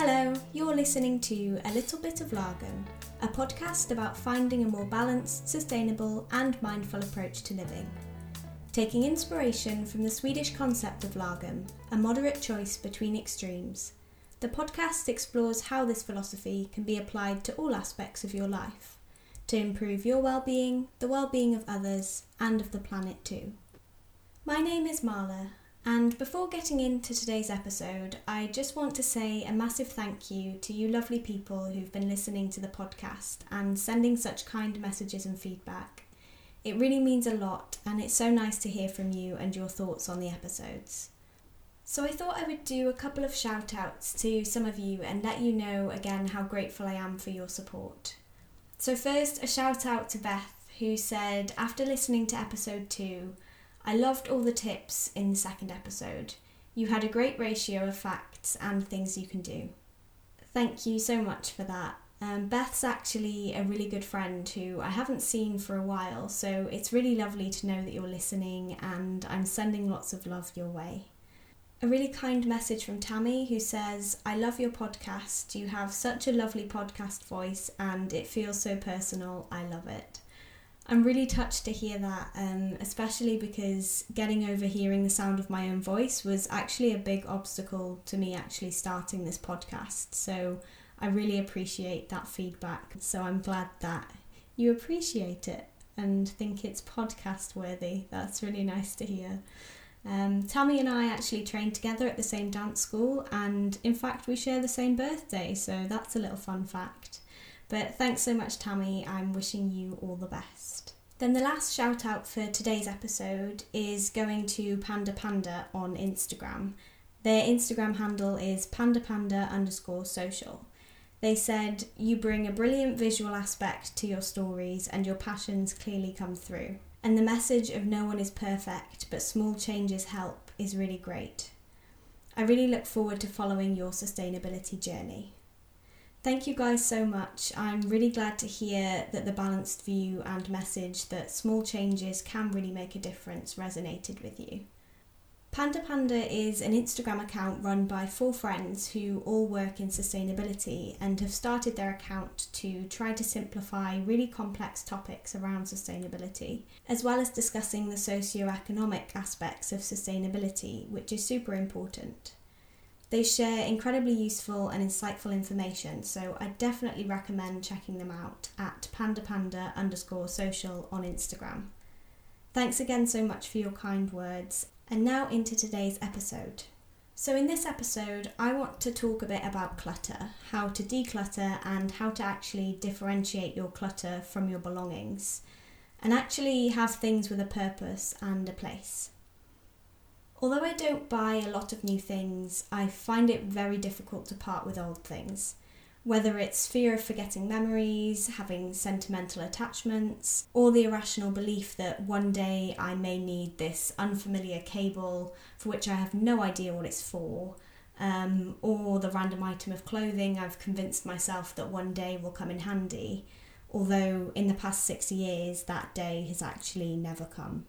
Hello, you're listening to A Little Bit of Lagom, a podcast about finding a more balanced, sustainable, and mindful approach to living. Taking inspiration from the Swedish concept of lagom, a moderate choice between extremes, the podcast explores how this philosophy can be applied to all aspects of your life to improve your well-being, the well-being of others, and of the planet too. My name is Marla, and before getting into today's episode, I just want to say a massive thank you to you lovely people who've been listening to the podcast and sending such kind messages and feedback. It really means a lot, and it's so nice to hear from you and your thoughts on the episodes. So I thought I would do a couple of shout outs to some of you and let you know again how grateful I am for your support. So, first, a shout out to Beth, who said, after listening to episode 2, I loved all the tips in the second episode. You had a great ratio of facts and things you can do. Thank you so much for that. Um, Beth's actually a really good friend who I haven't seen for a while, so it's really lovely to know that you're listening and I'm sending lots of love your way. A really kind message from Tammy who says, I love your podcast. You have such a lovely podcast voice and it feels so personal. I love it. I'm really touched to hear that, um, especially because getting over hearing the sound of my own voice was actually a big obstacle to me actually starting this podcast. So I really appreciate that feedback. So I'm glad that you appreciate it and think it's podcast worthy. That's really nice to hear. Um, Tammy and I actually trained together at the same dance school, and in fact, we share the same birthday, so that's a little fun fact. But thanks so much, Tammy. I'm wishing you all the best. Then the last shout out for today's episode is going to Panda Panda on Instagram. Their Instagram handle is panda panda underscore social. They said, You bring a brilliant visual aspect to your stories and your passions clearly come through. And the message of no one is perfect, but small changes help is really great. I really look forward to following your sustainability journey. Thank you guys so much. I'm really glad to hear that the balanced view and message that small changes can really make a difference resonated with you. Panda Panda is an Instagram account run by four friends who all work in sustainability and have started their account to try to simplify really complex topics around sustainability, as well as discussing the socio-economic aspects of sustainability, which is super important. They share incredibly useful and insightful information, so I definitely recommend checking them out at pandapanda underscore social on Instagram. Thanks again so much for your kind words, and now into today's episode. So, in this episode, I want to talk a bit about clutter, how to declutter, and how to actually differentiate your clutter from your belongings, and actually have things with a purpose and a place. Although I don't buy a lot of new things, I find it very difficult to part with old things whether it's fear of forgetting memories, having sentimental attachments, or the irrational belief that one day I may need this unfamiliar cable for which I have no idea what it's for, um, or the random item of clothing I've convinced myself that one day will come in handy, although in the past six years that day has actually never come.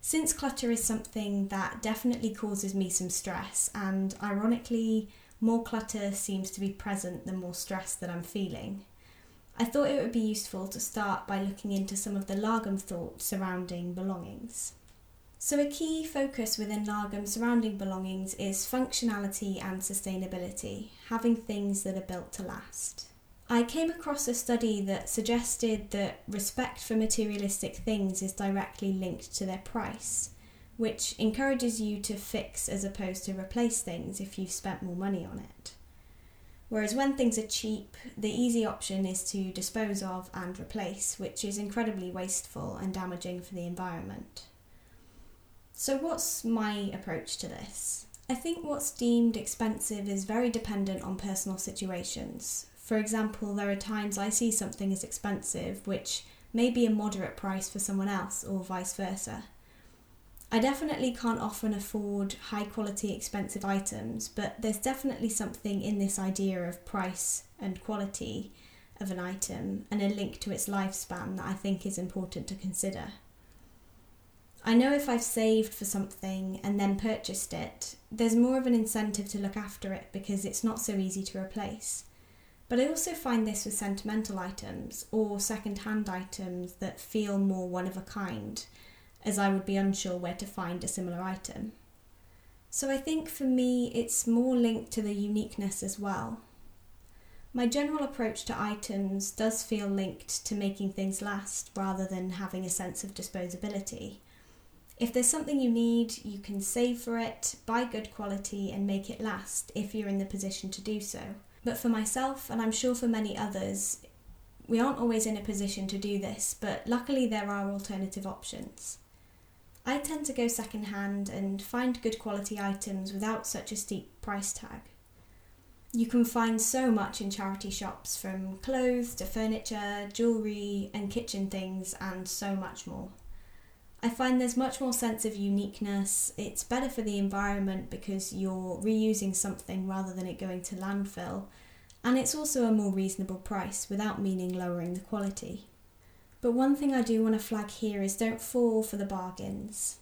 Since clutter is something that definitely causes me some stress, and ironically, more clutter seems to be present the more stress that I'm feeling. I thought it would be useful to start by looking into some of the Lagom thoughts surrounding belongings. So, a key focus within Lagom surrounding belongings is functionality and sustainability, having things that are built to last. I came across a study that suggested that respect for materialistic things is directly linked to their price which encourages you to fix as opposed to replace things if you've spent more money on it. Whereas when things are cheap, the easy option is to dispose of and replace, which is incredibly wasteful and damaging for the environment. So, what's my approach to this? I think what's deemed expensive is very dependent on personal situations. For example, there are times I see something as expensive which may be a moderate price for someone else, or vice versa. I definitely can't often afford high quality expensive items, but there's definitely something in this idea of price and quality of an item and a link to its lifespan that I think is important to consider. I know if I've saved for something and then purchased it, there's more of an incentive to look after it because it's not so easy to replace. But I also find this with sentimental items or second hand items that feel more one of a kind, as I would be unsure where to find a similar item. So I think for me it's more linked to the uniqueness as well. My general approach to items does feel linked to making things last rather than having a sense of disposability. If there's something you need, you can save for it, buy good quality, and make it last if you're in the position to do so. But for myself, and I'm sure for many others, we aren't always in a position to do this, but luckily there are alternative options. I tend to go secondhand and find good quality items without such a steep price tag. You can find so much in charity shops from clothes to furniture, jewellery, and kitchen things, and so much more. I find there's much more sense of uniqueness. It's better for the environment because you're reusing something rather than it going to landfill, and it's also a more reasonable price without meaning lowering the quality. But one thing I do want to flag here is don't fall for the bargains.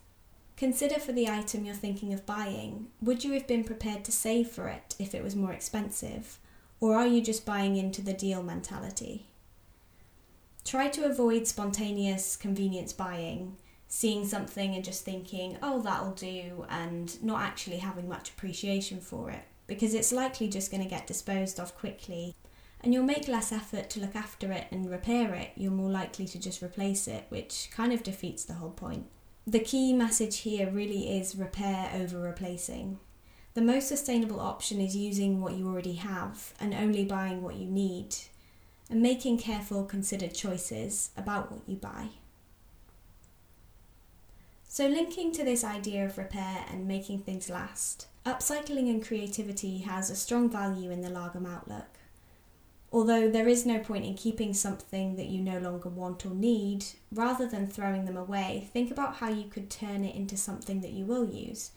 Consider for the item you're thinking of buying, would you have been prepared to save for it if it was more expensive? Or are you just buying into the deal mentality? Try to avoid spontaneous convenience buying seeing something and just thinking, oh, that'll do, and not actually having much appreciation for it because it's likely just going to get disposed of quickly. And you'll make less effort to look after it and repair it, you're more likely to just replace it, which kind of defeats the whole point. The key message here really is repair over replacing. The most sustainable option is using what you already have and only buying what you need, and making careful, considered choices about what you buy. So, linking to this idea of repair and making things last, upcycling and creativity has a strong value in the Lagom outlook. Although there is no point in keeping something that you no longer want or need, rather than throwing them away, think about how you could turn it into something that you will use.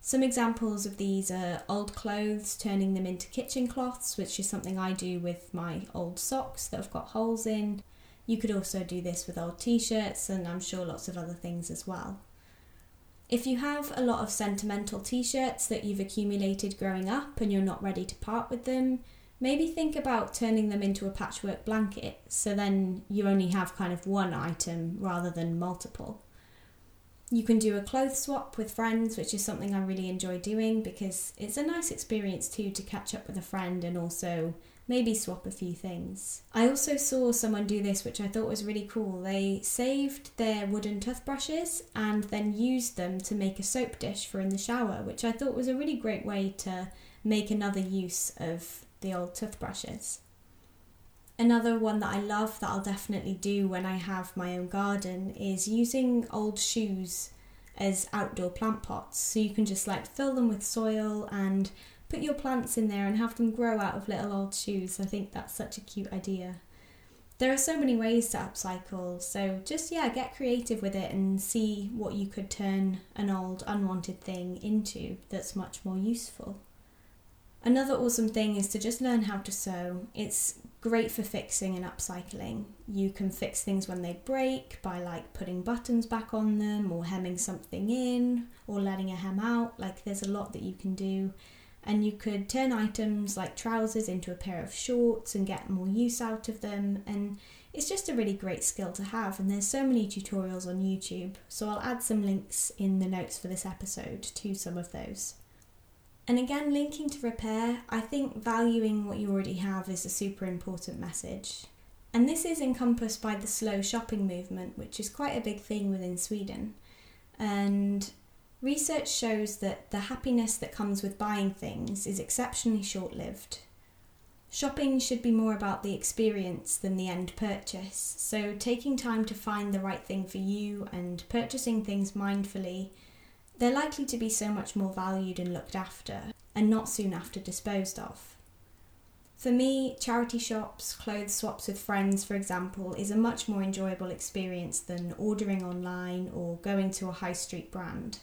Some examples of these are old clothes, turning them into kitchen cloths, which is something I do with my old socks that have got holes in. You could also do this with old t shirts, and I'm sure lots of other things as well. If you have a lot of sentimental t shirts that you've accumulated growing up and you're not ready to part with them, maybe think about turning them into a patchwork blanket so then you only have kind of one item rather than multiple. You can do a clothes swap with friends, which is something I really enjoy doing because it's a nice experience too to catch up with a friend and also maybe swap a few things. I also saw someone do this, which I thought was really cool. They saved their wooden toothbrushes and then used them to make a soap dish for in the shower, which I thought was a really great way to make another use of the old toothbrushes. Another one that I love that I'll definitely do when I have my own garden is using old shoes as outdoor plant pots. So you can just like fill them with soil and put your plants in there and have them grow out of little old shoes. I think that's such a cute idea. There are so many ways to upcycle, so just yeah, get creative with it and see what you could turn an old unwanted thing into that's much more useful. Another awesome thing is to just learn how to sew. It's great for fixing and upcycling. You can fix things when they break by like putting buttons back on them or hemming something in or letting a hem out. Like there's a lot that you can do and you could turn items like trousers into a pair of shorts and get more use out of them and it's just a really great skill to have and there's so many tutorials on YouTube so I'll add some links in the notes for this episode to some of those. And again linking to repair, I think valuing what you already have is a super important message. And this is encompassed by the slow shopping movement, which is quite a big thing within Sweden. And Research shows that the happiness that comes with buying things is exceptionally short lived. Shopping should be more about the experience than the end purchase, so taking time to find the right thing for you and purchasing things mindfully, they're likely to be so much more valued and looked after, and not soon after disposed of. For me, charity shops, clothes swaps with friends, for example, is a much more enjoyable experience than ordering online or going to a high street brand.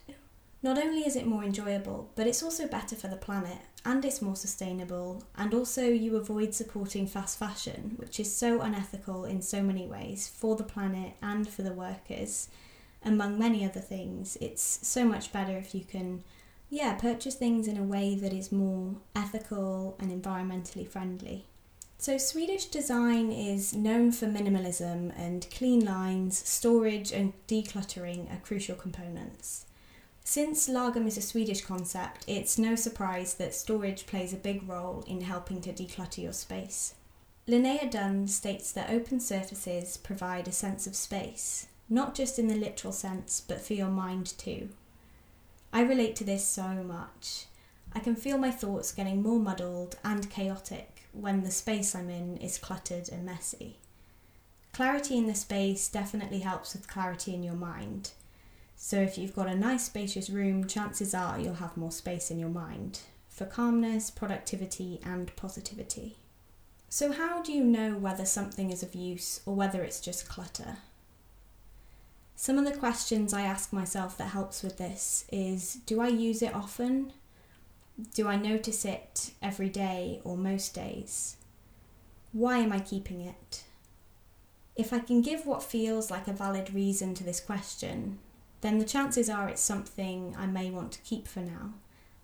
Not only is it more enjoyable, but it's also better for the planet and it's more sustainable, and also you avoid supporting fast fashion, which is so unethical in so many ways for the planet and for the workers. among many other things. It's so much better if you can, yeah, purchase things in a way that is more ethical and environmentally friendly. So, Swedish design is known for minimalism, and clean lines, storage, and decluttering are crucial components. Since Lagom is a Swedish concept, it's no surprise that storage plays a big role in helping to declutter your space. Linnea Dunne states that open surfaces provide a sense of space, not just in the literal sense, but for your mind too. I relate to this so much. I can feel my thoughts getting more muddled and chaotic when the space I'm in is cluttered and messy. Clarity in the space definitely helps with clarity in your mind. So, if you've got a nice spacious room, chances are you'll have more space in your mind for calmness, productivity, and positivity. So, how do you know whether something is of use or whether it's just clutter? Some of the questions I ask myself that helps with this is do I use it often? Do I notice it every day or most days? Why am I keeping it? If I can give what feels like a valid reason to this question, then the chances are it's something I may want to keep for now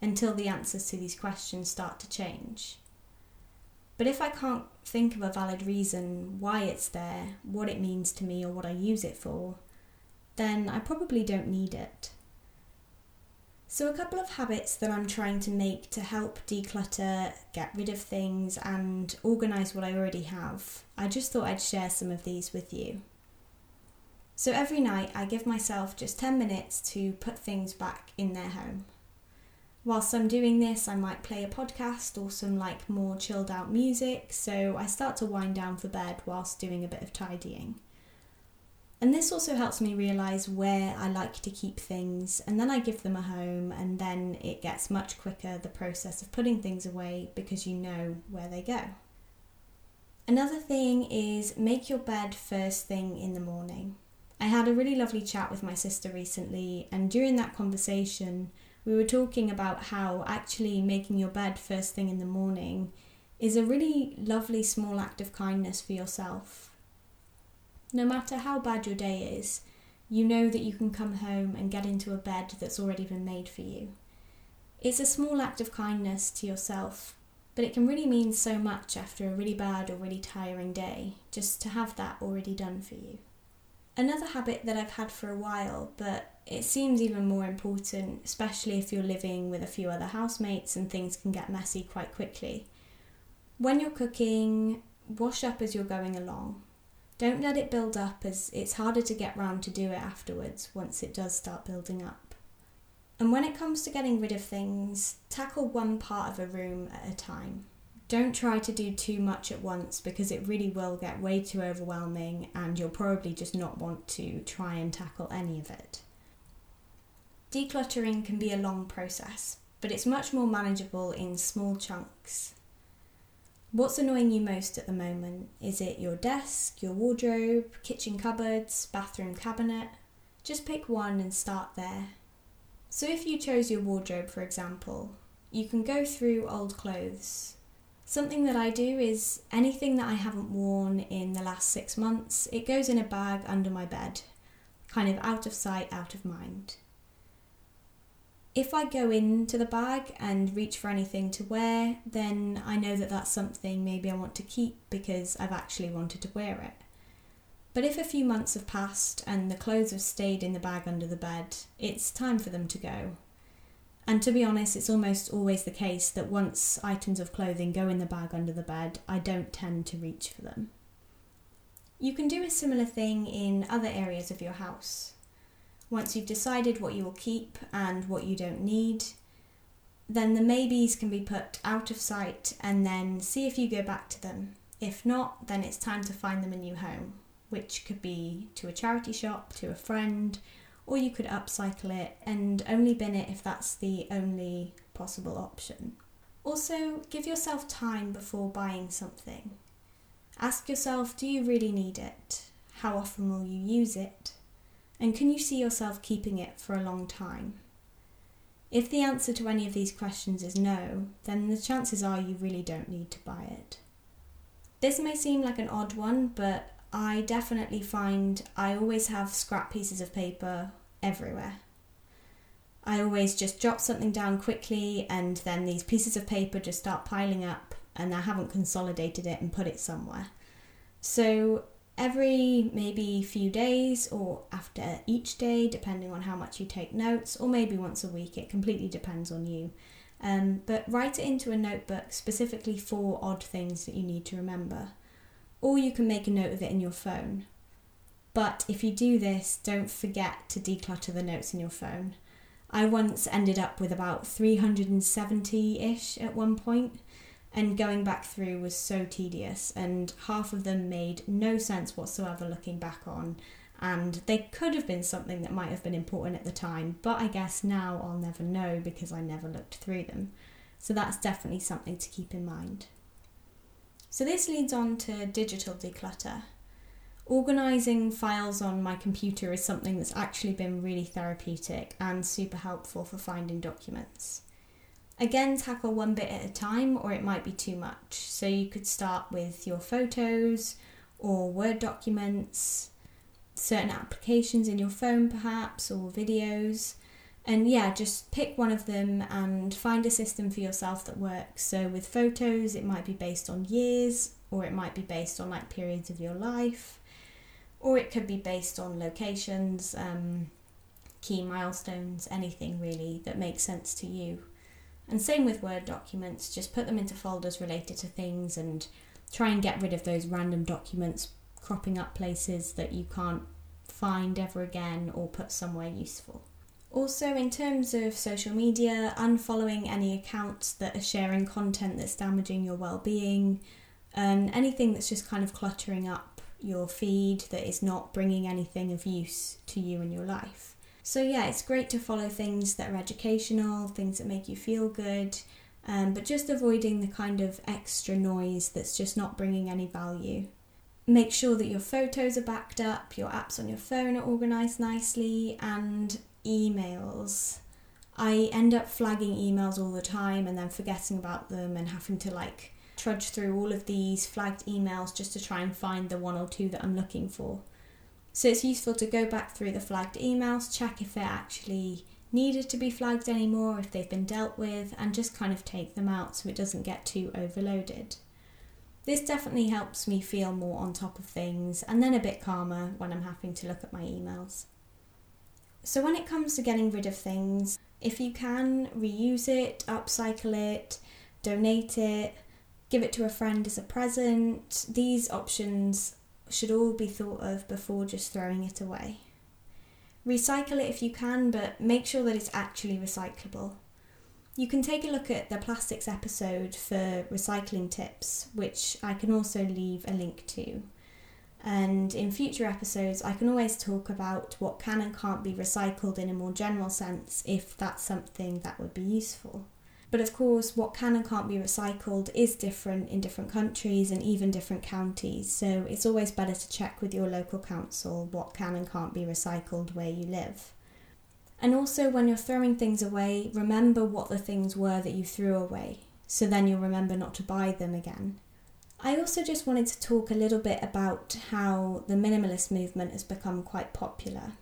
until the answers to these questions start to change. But if I can't think of a valid reason why it's there, what it means to me, or what I use it for, then I probably don't need it. So, a couple of habits that I'm trying to make to help declutter, get rid of things, and organise what I already have. I just thought I'd share some of these with you. So, every night I give myself just 10 minutes to put things back in their home. Whilst I'm doing this, I might play a podcast or some like more chilled out music, so I start to wind down for bed whilst doing a bit of tidying. And this also helps me realise where I like to keep things, and then I give them a home, and then it gets much quicker the process of putting things away because you know where they go. Another thing is make your bed first thing in the morning. I had a really lovely chat with my sister recently, and during that conversation, we were talking about how actually making your bed first thing in the morning is a really lovely small act of kindness for yourself. No matter how bad your day is, you know that you can come home and get into a bed that's already been made for you. It's a small act of kindness to yourself, but it can really mean so much after a really bad or really tiring day just to have that already done for you. Another habit that I've had for a while, but it seems even more important, especially if you're living with a few other housemates and things can get messy quite quickly. When you're cooking, wash up as you're going along. Don't let it build up as it's harder to get round to do it afterwards once it does start building up. And when it comes to getting rid of things, tackle one part of a room at a time. Don't try to do too much at once because it really will get way too overwhelming and you'll probably just not want to try and tackle any of it. Decluttering can be a long process, but it's much more manageable in small chunks. What's annoying you most at the moment? Is it your desk, your wardrobe, kitchen cupboards, bathroom cabinet? Just pick one and start there. So, if you chose your wardrobe, for example, you can go through old clothes. Something that I do is anything that I haven't worn in the last six months, it goes in a bag under my bed, kind of out of sight, out of mind if I go into the bag and reach for anything to wear, then I know that that's something maybe I want to keep because I've actually wanted to wear it. But if a few months have passed and the clothes have stayed in the bag under the bed, it's time for them to go. And to be honest, it's almost always the case that once items of clothing go in the bag under the bed, I don't tend to reach for them. You can do a similar thing in other areas of your house. Once you've decided what you will keep and what you don't need, then the maybes can be put out of sight and then see if you go back to them. If not, then it's time to find them a new home, which could be to a charity shop, to a friend, or you could upcycle it and only bin it if that's the only possible option. Also, give yourself time before buying something. Ask yourself do you really need it? How often will you use it? And can you see yourself keeping it for a long time? If the answer to any of these questions is no, then the chances are you really don't need to buy it. This may seem like an odd one, but I definitely find I always have scrap pieces of paper everywhere. I always just jot something down quickly, and then these pieces of paper just start piling up, and I haven't consolidated it and put it somewhere. So every maybe few days or after each day, depending on how much you take notes, or maybe once a week, it completely depends on you. Um, but write it into a notebook specifically for odd things that you need to remember. Or you can make a note of it in your phone. But if you do this, don't forget to declutter the notes in your phone. I once ended up with about 370 ish at one point, and going back through was so tedious, and half of them made no sense whatsoever looking back on. And they could have been something that might have been important at the time, but I guess now I'll never know because I never looked through them. So that's definitely something to keep in mind. So this leads on to digital declutter. Organising files on my computer is something that's actually been really therapeutic and super helpful for finding documents. Again, tackle one bit at a time, or it might be too much. So you could start with your photos or Word documents, certain applications in your phone, perhaps, or videos. And yeah, just pick one of them and find a system for yourself that works. So with photos, it might be based on years, or it might be based on like periods of your life, or it could be based on locations, um, key milestones, anything really that makes sense to you. And same with Word documents, just put them into folders related to things and try and get rid of those random documents cropping up places that you can't find ever again or put somewhere useful. Also, in terms of social media, unfollowing any accounts that are sharing content that's damaging your well being, and anything that's just kind of cluttering up your feed that is not bringing anything of use to you in your life. So, yeah, it's great to follow things that are educational, things that make you feel good, um, but just avoiding the kind of extra noise that's just not bringing any value. Make sure that your photos are backed up, your apps on your phone are organised nicely, and emails. I end up flagging emails all the time and then forgetting about them and having to like trudge through all of these flagged emails just to try and find the one or two that I'm looking for. So it's useful to go back through the flagged emails, check if they're actually needed to be flagged anymore, if they've been dealt with, and just kind of take them out so it doesn't get too overloaded. This definitely helps me feel more on top of things and then a bit calmer when I'm having to look at my emails. So, when it comes to getting rid of things, if you can, reuse it, upcycle it, donate it, give it to a friend as a present, these options should all be thought of before just throwing it away. Recycle it if you can, but make sure that it's actually recyclable. You can take a look at the plastics episode for recycling tips, which I can also leave a link to. And in future episodes, I can always talk about what can and can't be recycled in a more general sense if that's something that would be useful. But of course, what can and can't be recycled is different in different countries and even different counties, so it's always better to check with your local council what can and can't be recycled where you live. And also, when you're throwing things away, remember what the things were that you threw away, so then you'll remember not to buy them again. I also just wanted to talk a little bit about how the minimalist movement has become quite popular.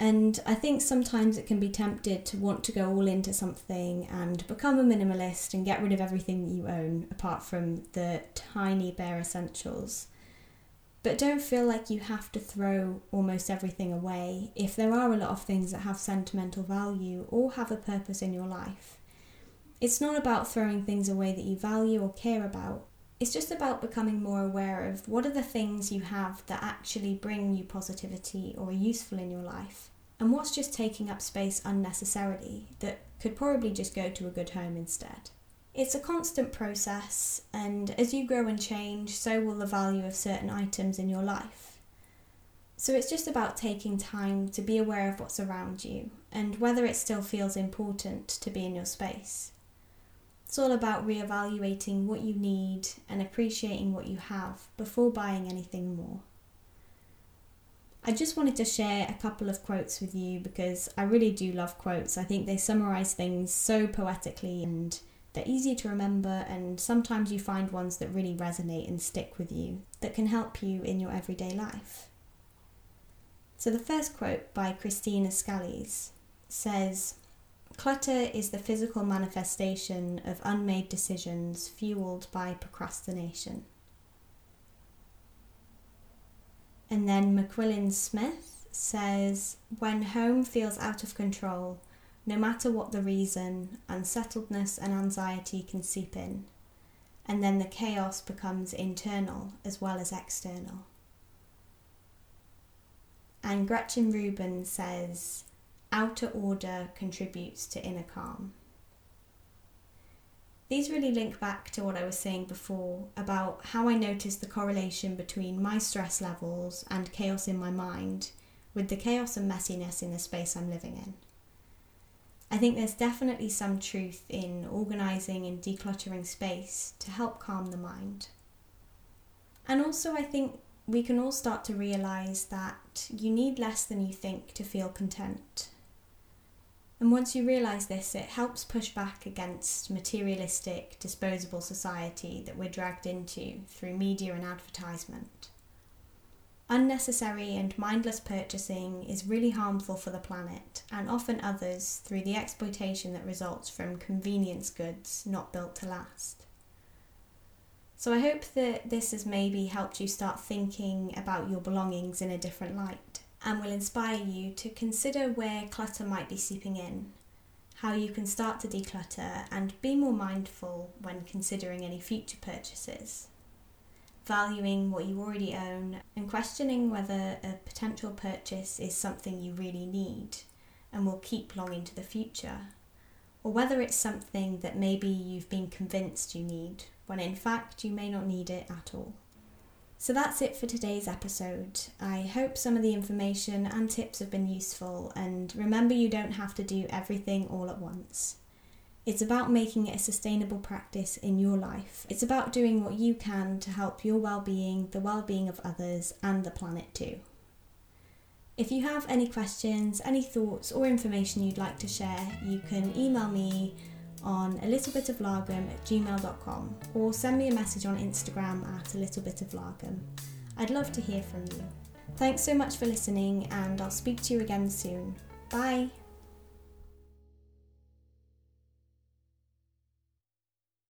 And I think sometimes it can be tempted to want to go all into something and become a minimalist and get rid of everything that you own apart from the tiny bare essentials. But don't feel like you have to throw almost everything away if there are a lot of things that have sentimental value or have a purpose in your life. It's not about throwing things away that you value or care about. It's just about becoming more aware of what are the things you have that actually bring you positivity or are useful in your life, and what's just taking up space unnecessarily that could probably just go to a good home instead. It's a constant process, and as you grow and change, so will the value of certain items in your life. So it's just about taking time to be aware of what's around you and whether it still feels important to be in your space. It's all about re-evaluating what you need and appreciating what you have before buying anything more. I just wanted to share a couple of quotes with you because I really do love quotes. I think they summarize things so poetically and They're easy to remember, and sometimes you find ones that really resonate and stick with you that can help you in your everyday life. So, the first quote by Christina Scalise says Clutter is the physical manifestation of unmade decisions fueled by procrastination. And then Myquillyn Smith says When home feels out of control, no matter what the reason, unsettledness and anxiety can seep in, and then the chaos becomes internal as well as external. And Gretchen Rubin says, outer order contributes to inner calm. These really link back to what I was saying before about how I noticed the correlation between my stress levels and chaos in my mind with the chaos and messiness in the space I'm living in. I think there's definitely some truth in organising and decluttering space to help calm the mind. And also, I think we can all start to realise that you need less than you think to feel content. And once you realise this, it helps push back against materialistic, disposable society that we're dragged into through media and advertisement. Unnecessary and mindless purchasing is really harmful for the planet and often others through the exploitation that results from convenience goods not built to last. So I hope that this has maybe helped you start thinking about your belongings in a different light and will inspire you to consider where clutter might be seeping in, how you can start to declutter and be more mindful when considering any future purchases valuing what you already own, and questioning whether a potential purchase is something you really need and will keep long into the future, or whether it's something that maybe you've been convinced you need when in fact you may not need it at all. So that's it for today's episode. I hope some of the information and tips have been useful, and remember you don't have to do everything all at once. It's about making it a sustainable practice in your life. It's about doing what you can to help your well being, the well being of others, and the planet too. If you have any questions, any thoughts, or information you'd like to share, you can email me on a little bit of lagom at gmail.com or send me a message on Instagram at a little bit of lagom. I'd love to hear from you. Thanks so much for listening, and I'll speak to you again soon. Bye.